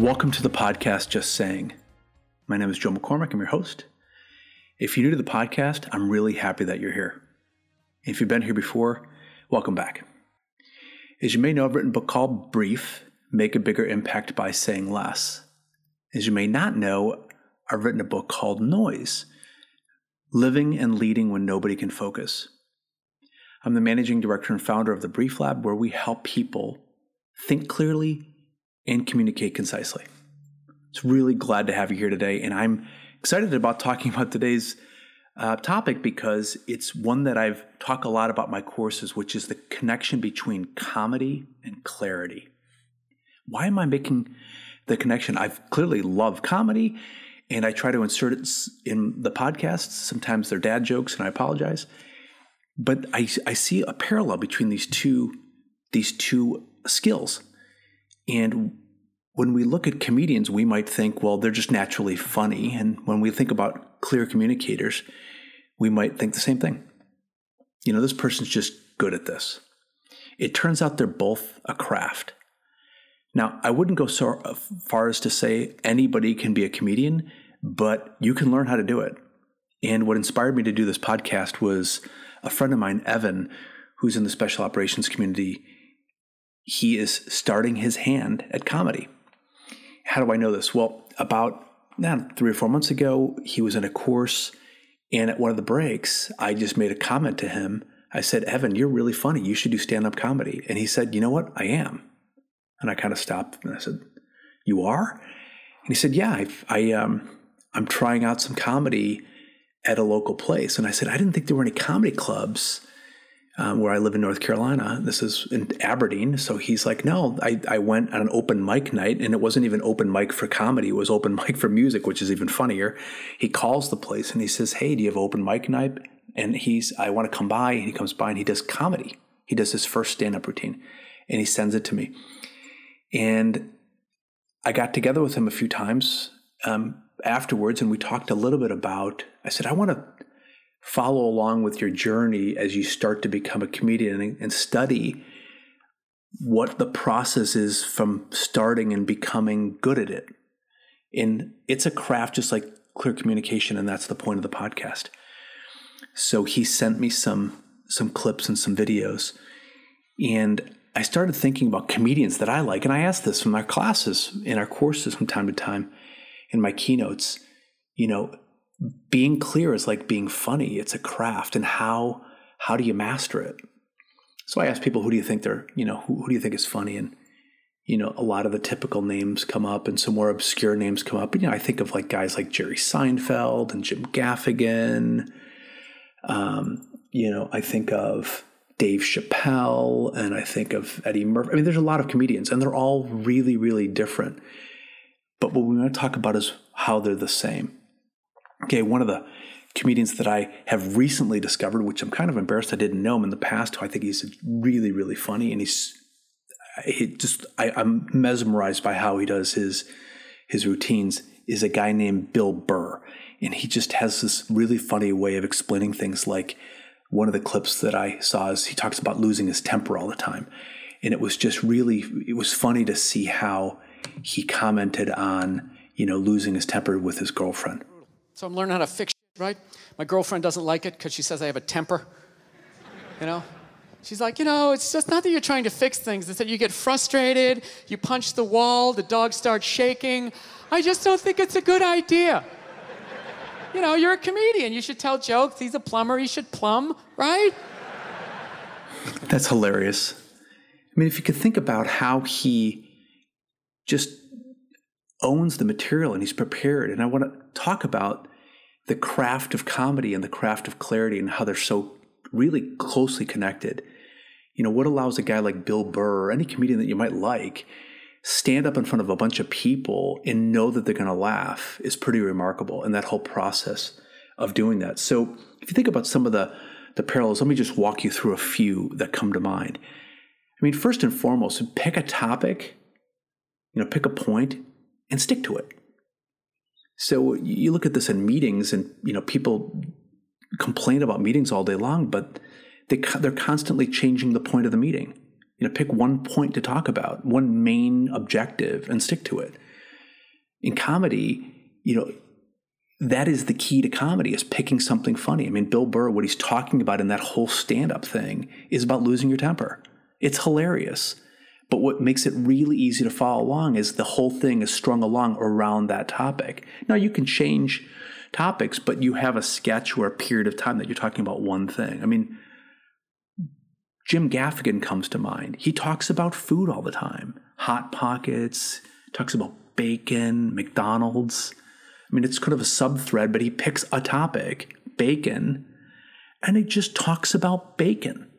Welcome to the podcast Just Saying. My name is Joe McCormack. I'm your host. If you're new to the podcast, I'm really happy that you're here. If you've been here before, welcome back. As you may know, I've written a book called Brief Make a Bigger Impact by Saying Less. As you may not know, I've written a book called Noise Living and Leading When Nobody Can Focus. I'm the managing director and founder of the Brief Lab, where we help people think clearly and communicate concisely. It's really glad to have you here today, and I'm excited about talking about today's uh, topic because it's one that I've talked a lot about my courses, which is the connection between comedy and clarity. Why am I making the connection? I've clearly love comedy, and I try to insert it in the podcasts. Sometimes they're dad jokes, and I apologize. But I, I see a parallel between these two these two skills. And when we look at comedians, we might think, well, they're just naturally funny. And when we think about clear communicators, we might think the same thing. You know, this person's just good at this. It turns out they're both a craft. Now, I wouldn't go so uh, far as to say anybody can be a comedian, but you can learn how to do it. And what inspired me to do this podcast was a friend of mine, Evan, who's in the special operations community. He is starting his hand at comedy. How do I know this? Well, about now, three or four months ago, he was in a course, and at one of the breaks, I just made a comment to him. I said, Evan, you're really funny. You should do stand up comedy. And he said, You know what? I am. And I kind of stopped and I said, You are? And he said, Yeah, I, I um, I'm trying out some comedy at a local place. And I said, I didn't think there were any comedy clubs um, where I live in North Carolina. This is in Aberdeen. So he's like, no, I, I went on an open mic night and it wasn't even open mic for comedy. It was open mic for music, which is even funnier. He calls the place and he says, hey, do you have open mic night? And he's, I want to come by. And he comes by and he does comedy. He does his first stand up routine and he sends it to me. And I got together with him a few times um, afterwards and we talked a little bit about, I said, I want to follow along with your journey as you start to become a comedian and, study what the process is from starting and becoming good at it. And it's a craft just like clear communication, and that's the point of the podcast. So he sent me some some clips and some videos. And I started thinking about comedians that I like. And I asked this from our classes in our courses from time to time in my keynotes. You know, being clear is like being funny. It's a craft, and how how do you master it? So I ask people, who do you think they're, you know, who, who do you think is funny? And you know, a lot of the typical names come up, and some more obscure names come up. And you know, I think of like guys like Jerry Seinfeld and Jim Gaffigan. Um, you know, I think of Dave Chappelle, and I think of Eddie Murphy. I mean, there's a lot of comedians, and they're all really, really different. But what we want to talk about is how they're the same. Okay, one of the comedians that I have recently discovered, which I'm kind of embarrassed I didn't know him in the past, who I think he's really, really funny, and he's he just I, I'm mesmerized by how he does his his routines. Is a guy named Bill Burr, and he just has this really funny way of explaining things. Like one of the clips that I saw is he talks about losing his temper all the time, and it was just really it was funny to see how he commented on you know losing his temper with his girlfriend so I'm learning how to fix shit, right? My girlfriend doesn't like it because she says I have a temper. You know? She's like, you know, it's just not that you're trying to fix things, it's that you get frustrated, you punch the wall, the dog starts shaking. I just don't think it's a good idea. You know, you're a comedian. You should tell jokes. He's a plumber. He should plumb, right? That's hilarious. I mean, if you could think about how he just owns the material and he's prepared. And I want to talk about the craft of comedy and the craft of clarity and how they're so really closely connected. You know, what allows a guy like Bill Burr or any comedian that you might like stand up in front of a bunch of people and know that they're going to laugh is pretty remarkable. And that whole process of doing that. So if you think about some of the the parallels, let me just walk you through a few that come to mind. I mean, first and foremost, pick a topic, you know, pick a point and stick to it. So you look at this in meetings, and you know people complain about meetings all day long, but they they're constantly changing the point of the meeting. You know, pick one point to talk about, one main objective, and stick to it. in comedy, you know, that is the key to comedy is picking something funny. I mean, Bill Burr, what he's talking about in that whole stand-up thing is about losing your temper. It's hilarious. But what makes it really easy to follow along is the whole thing is strung along around that topic. Now you can change topics, but you have a sketch or a period of time that you're talking about one thing. I mean, Jim Gaffigan comes to mind. He talks about food all the time. Hot pockets, talks about bacon, McDonald's. I mean, it's kind of a sub thread, but he picks a topic, bacon, and he just talks about bacon.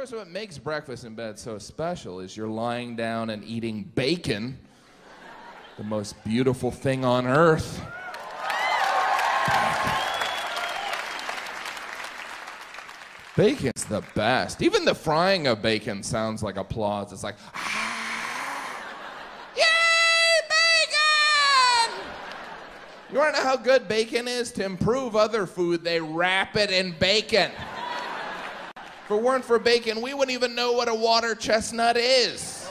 Of course, what makes breakfast in bed so special is you're lying down and eating bacon, the most beautiful thing on earth. Bacon's the best. Even the frying of bacon sounds like applause. It's like, ah, yay, bacon! You wanna know how good bacon is? To improve other food, they wrap it in bacon. If it weren't for bacon, we wouldn't even know what a water chestnut is.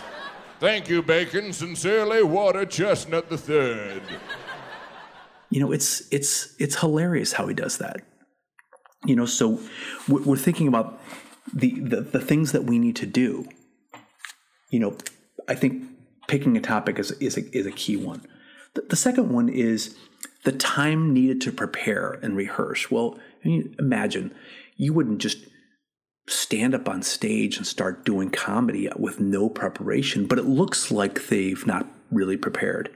Thank you, bacon. Sincerely, Water Chestnut the Third. You know, it's it's it's hilarious how he does that. You know, so we're thinking about the, the, the things that we need to do. You know, I think picking a topic is is a, is a key one. The, the second one is the time needed to prepare and rehearse. Well, I mean, imagine you wouldn't just stand up on stage and start doing comedy with no preparation, but it looks like they've not really prepared.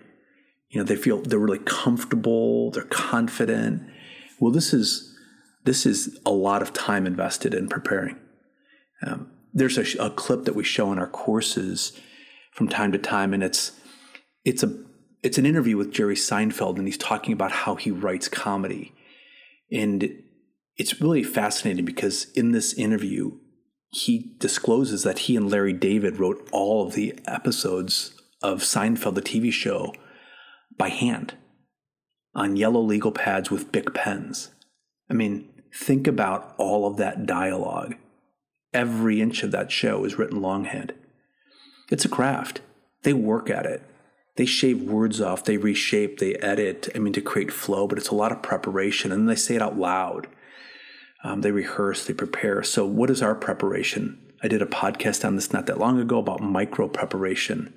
You know, they feel they're really comfortable, they're confident. Well, this is this is a lot of time invested in preparing. Um, there's a, a, clip that we show in our courses from time to time, and it's it's a it's an interview with Jerry Seinfeld, and he's talking about how he writes comedy, and it's really fascinating because in this interview, he discloses that he and Larry David wrote all of the episodes of Seinfeld, the TV show, by hand on yellow legal pads with Bic pens. I mean, think about all of that dialogue. Every inch of that show is written longhand. It's a craft. They work at it. They shave words off, they reshape, they edit, I mean, to create flow, but it's a lot of preparation. And they say it out loud. Um, they rehearse, they prepare. So, what is our preparation? I did a podcast on this not that long ago about micro preparation.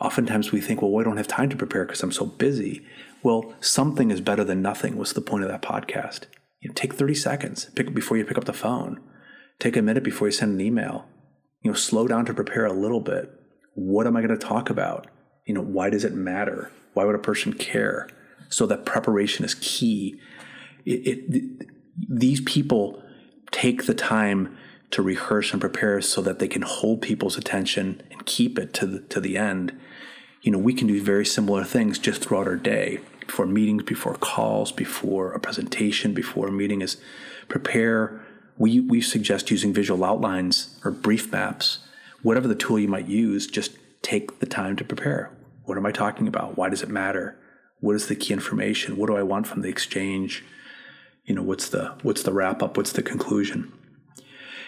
Oftentimes we think, well, we don't have time to prepare because I'm so busy. Well, something is better than nothing was the point of that podcast. You know, take 30 seconds pick, before you pick up the phone. Take a minute before you send an email. You know, slow down to prepare a little bit. What am I going to talk about? You know, why does it matter? Why would a person care? So that preparation is key. It, it, these people take the time to rehearse and prepare so that they can hold people's attention and keep it to the, to the end. You know, we can do very similar things just throughout our day before meetings, before calls, before a presentation, before a meeting is prepare. We, we suggest using visual outlines or brief maps, whatever the tool you might use, just take the time to prepare. What am I talking about? Why does it matter? What is the key information? What do I want from the exchange? You know, what's the what's the wrap up? What's the conclusion?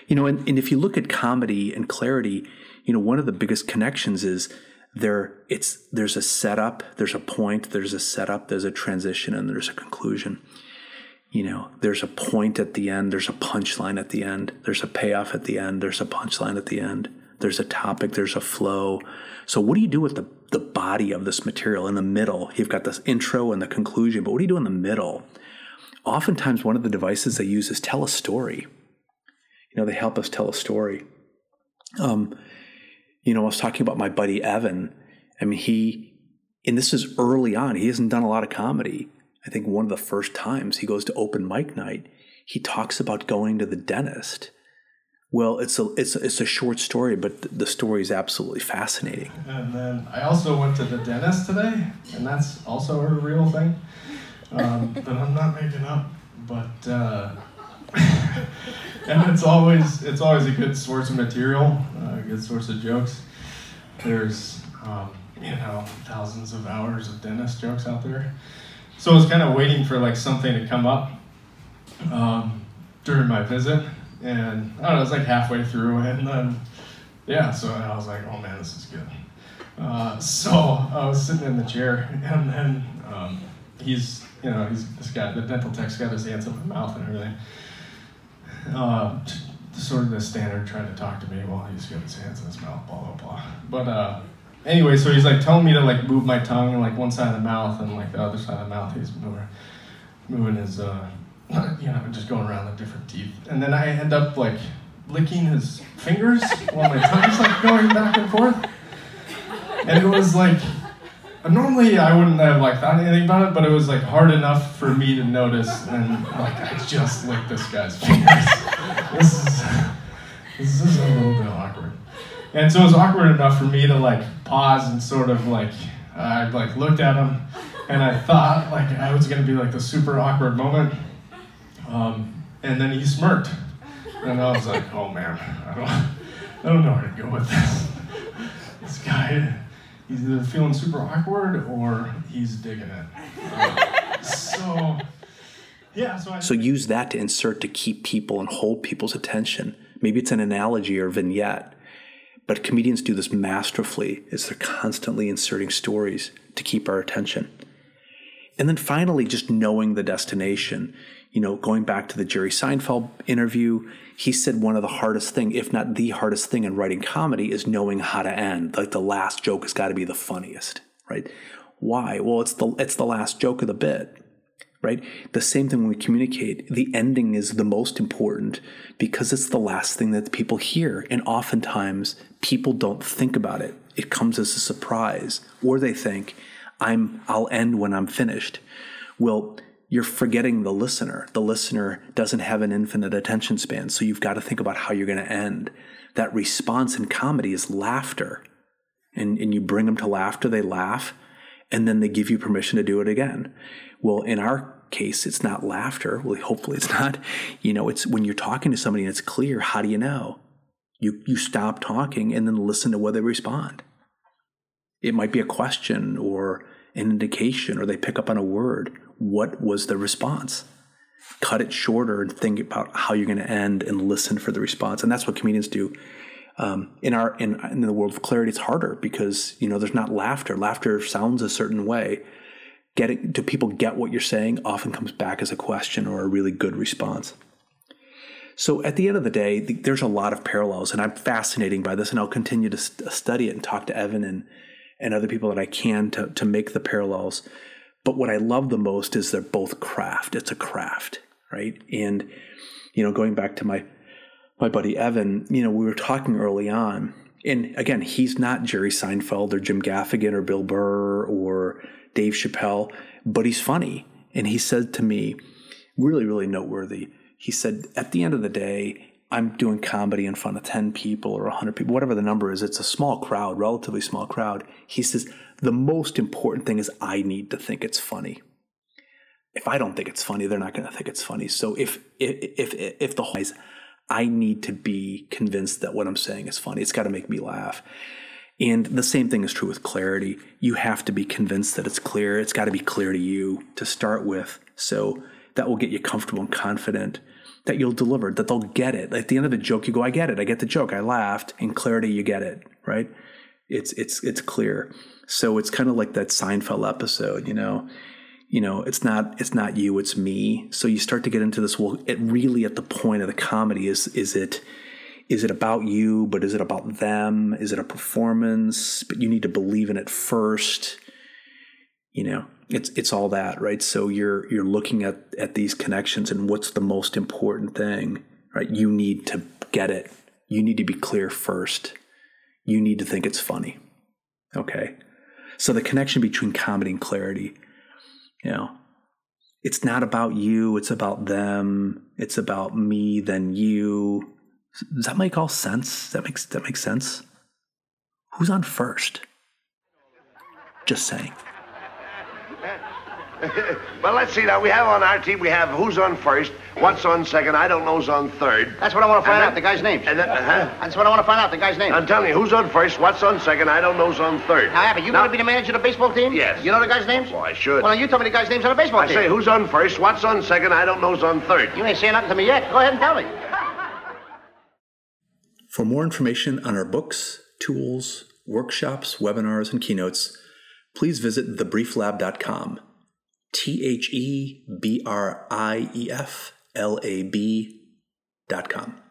You know, and, and if you look at comedy and clarity, you know, one of the biggest connections is there it's there's a setup there's a point there's a setup there's a transition and there's a conclusion you know there's a point at the end there's a punchline at the end there's a payoff at the end there's a punchline at the end there's a topic there's a flow so what do you do with the, the body of this material in the middle you've got this intro and the conclusion but what do you do in the middle oftentimes one of the devices they use is tell a story you know they help us tell a story um, you know, I was talking about my buddy Evan. I mean, he, and this is early on, he hasn't done a lot of comedy. I think one of the first times he goes to open mic night, he talks about going to the dentist. Well, it's a it's a, it's a short story, but the story is absolutely fascinating. And then I also went to the dentist today, and that's also a real thing um, that I'm not making up. But uh, and it's always it's always a good source of material, uh, a good source of jokes. There's um, you know thousands of hours of dentist jokes out there, so I was kind of waiting for like something to come up um, during my visit, and I don't know, it was like halfway through, and then yeah, so I was like, oh man, this is good. Uh, so I was sitting in the chair, and then um, he's, you know, he's this guy, the dental tech's got his hands in my mouth and everything. Uh, sort of the standard trying to talk to me while he's got his hands in his mouth, blah blah blah. But uh, anyway, so he's like telling me to like move my tongue like one side of the mouth and like the other side of the mouth. He's moving, moving his, uh, you know, just going around the different teeth. And then I end up like licking his fingers while my tongue's like going back and forth. And it was like normally I wouldn't have like thought anything about it, but it was like hard enough for me to notice and like I just licked this guy's fingers. this is this is a little bit awkward. And so it was awkward enough for me to like pause and sort of like I like looked at him and I thought like I was gonna be like the super awkward moment. Um, and then he smirked. And I was like, oh man, I don't I don't know where to go with this. This guy he's either feeling super awkward or he's digging it. Uh, so, yeah. So, I, So use that to insert to keep people and hold people's attention. Maybe it's an analogy or vignette, but comedians do this masterfully as they're constantly inserting stories to keep our attention. And then finally, just knowing the destination. You know, going back to the Jerry Seinfeld interview, he said one of the hardest thing, if not the hardest thing in writing comedy, is knowing how to end. Like the last joke has got to be the funniest, right? Why? Well, it's the it's the last joke of the bit, right? The same thing when we communicate. The ending is the most important because it's the last thing that people hear, and oftentimes people don't think about it. It comes as a surprise, or they think, "I'm I'll end when I'm finished." Well, you're forgetting the listener. The listener doesn't have an infinite attention span, so you've got to think about how you're going to end. That response in comedy is laughter. And, and you bring them to laughter, they laugh, and then they give you permission to do it again. Well, in our case, it's not laughter. Well, hopefully it's not. You know, it's when you're talking to somebody and it's clear, how do you know? You, you stop talking and then listen to whether they respond. It might be a question or an indication, or they pick up on a word. What was the response? Cut it shorter and think about how you're going to end and listen for the response. And that's what comedians do. Um, in our in, in the world of clarity, it's harder because you know there's not laughter. Laughter sounds a certain way. Getting do people get what you're saying? Often comes back as a question or a really good response. So at the end of the day, th- there's a lot of parallels, and I'm fascinating by this, and I'll continue to st- study it and talk to Evan and and other people that I can to to make the parallels. But what I love the most is they're both craft. It's a craft, right? And you know, going back to my my buddy Evan, you know, we were talking early on, and again, he's not Jerry Seinfeld or Jim Gaffigan or Bill Burr or Dave Chappelle, but he's funny. And he said to me, really, really noteworthy. He said, at the end of the day, I'm doing comedy in front of 10 people or 100 people, whatever the number is. It's a small crowd, relatively small crowd. He says, the most important thing is I need to think it's funny. If I don't think it's funny, they're not going to think it's funny. So if, if, if, if the whole is, I need to be convinced that what I'm saying is funny. It's got to make me laugh. And the same thing is true with clarity. You have to be convinced that it's clear. It's got to be clear to you to start with. So that will get you comfortable and confident that you'll deliver, that they'll get it. At the end of the joke, you go, I get it. I get the joke. I laughed. In clarity, you get it, right? It's it's it's clear. So it's kind of like that Seinfeld episode, you know. You know, it's not it's not you, it's me. So you start to get into this. Well, it really at the point of the comedy is is it is it about you, but is it about them? Is it a performance? But you need to believe in it first. You know, it's it's all that, right? So you're you're looking at at these connections and what's the most important thing, right? You need to get it. You need to be clear first. You need to think it's funny. Okay. So the connection between comedy and clarity, you know, it's not about you, it's about them, it's about me, then you. Does that make all sense? That makes that makes sense? Who's on first? Just saying. well, let's see now. We have on our team, we have who's on first, what's on second, I don't know's on third. That's what I want to find And out, the guy's name. And then, uh-huh. That's what I want to find out, the guy's name. I'm telling you, who's on first, what's on second, I don't know's on third. Now, Abbott, you Now- want to be the manager of the baseball team? Yes. You know the guy's names? Well, I should. Well, now you tell me the guy's names on the baseball I team. say, who's on first, what's on second, I don't know's on third. You ain't saying nothing to me yet. Go ahead and tell me. For more information on our books, tools, workshops, webinars, and keynotes, please visit thebrieflab.com. T H E B R I E F L A B dot com.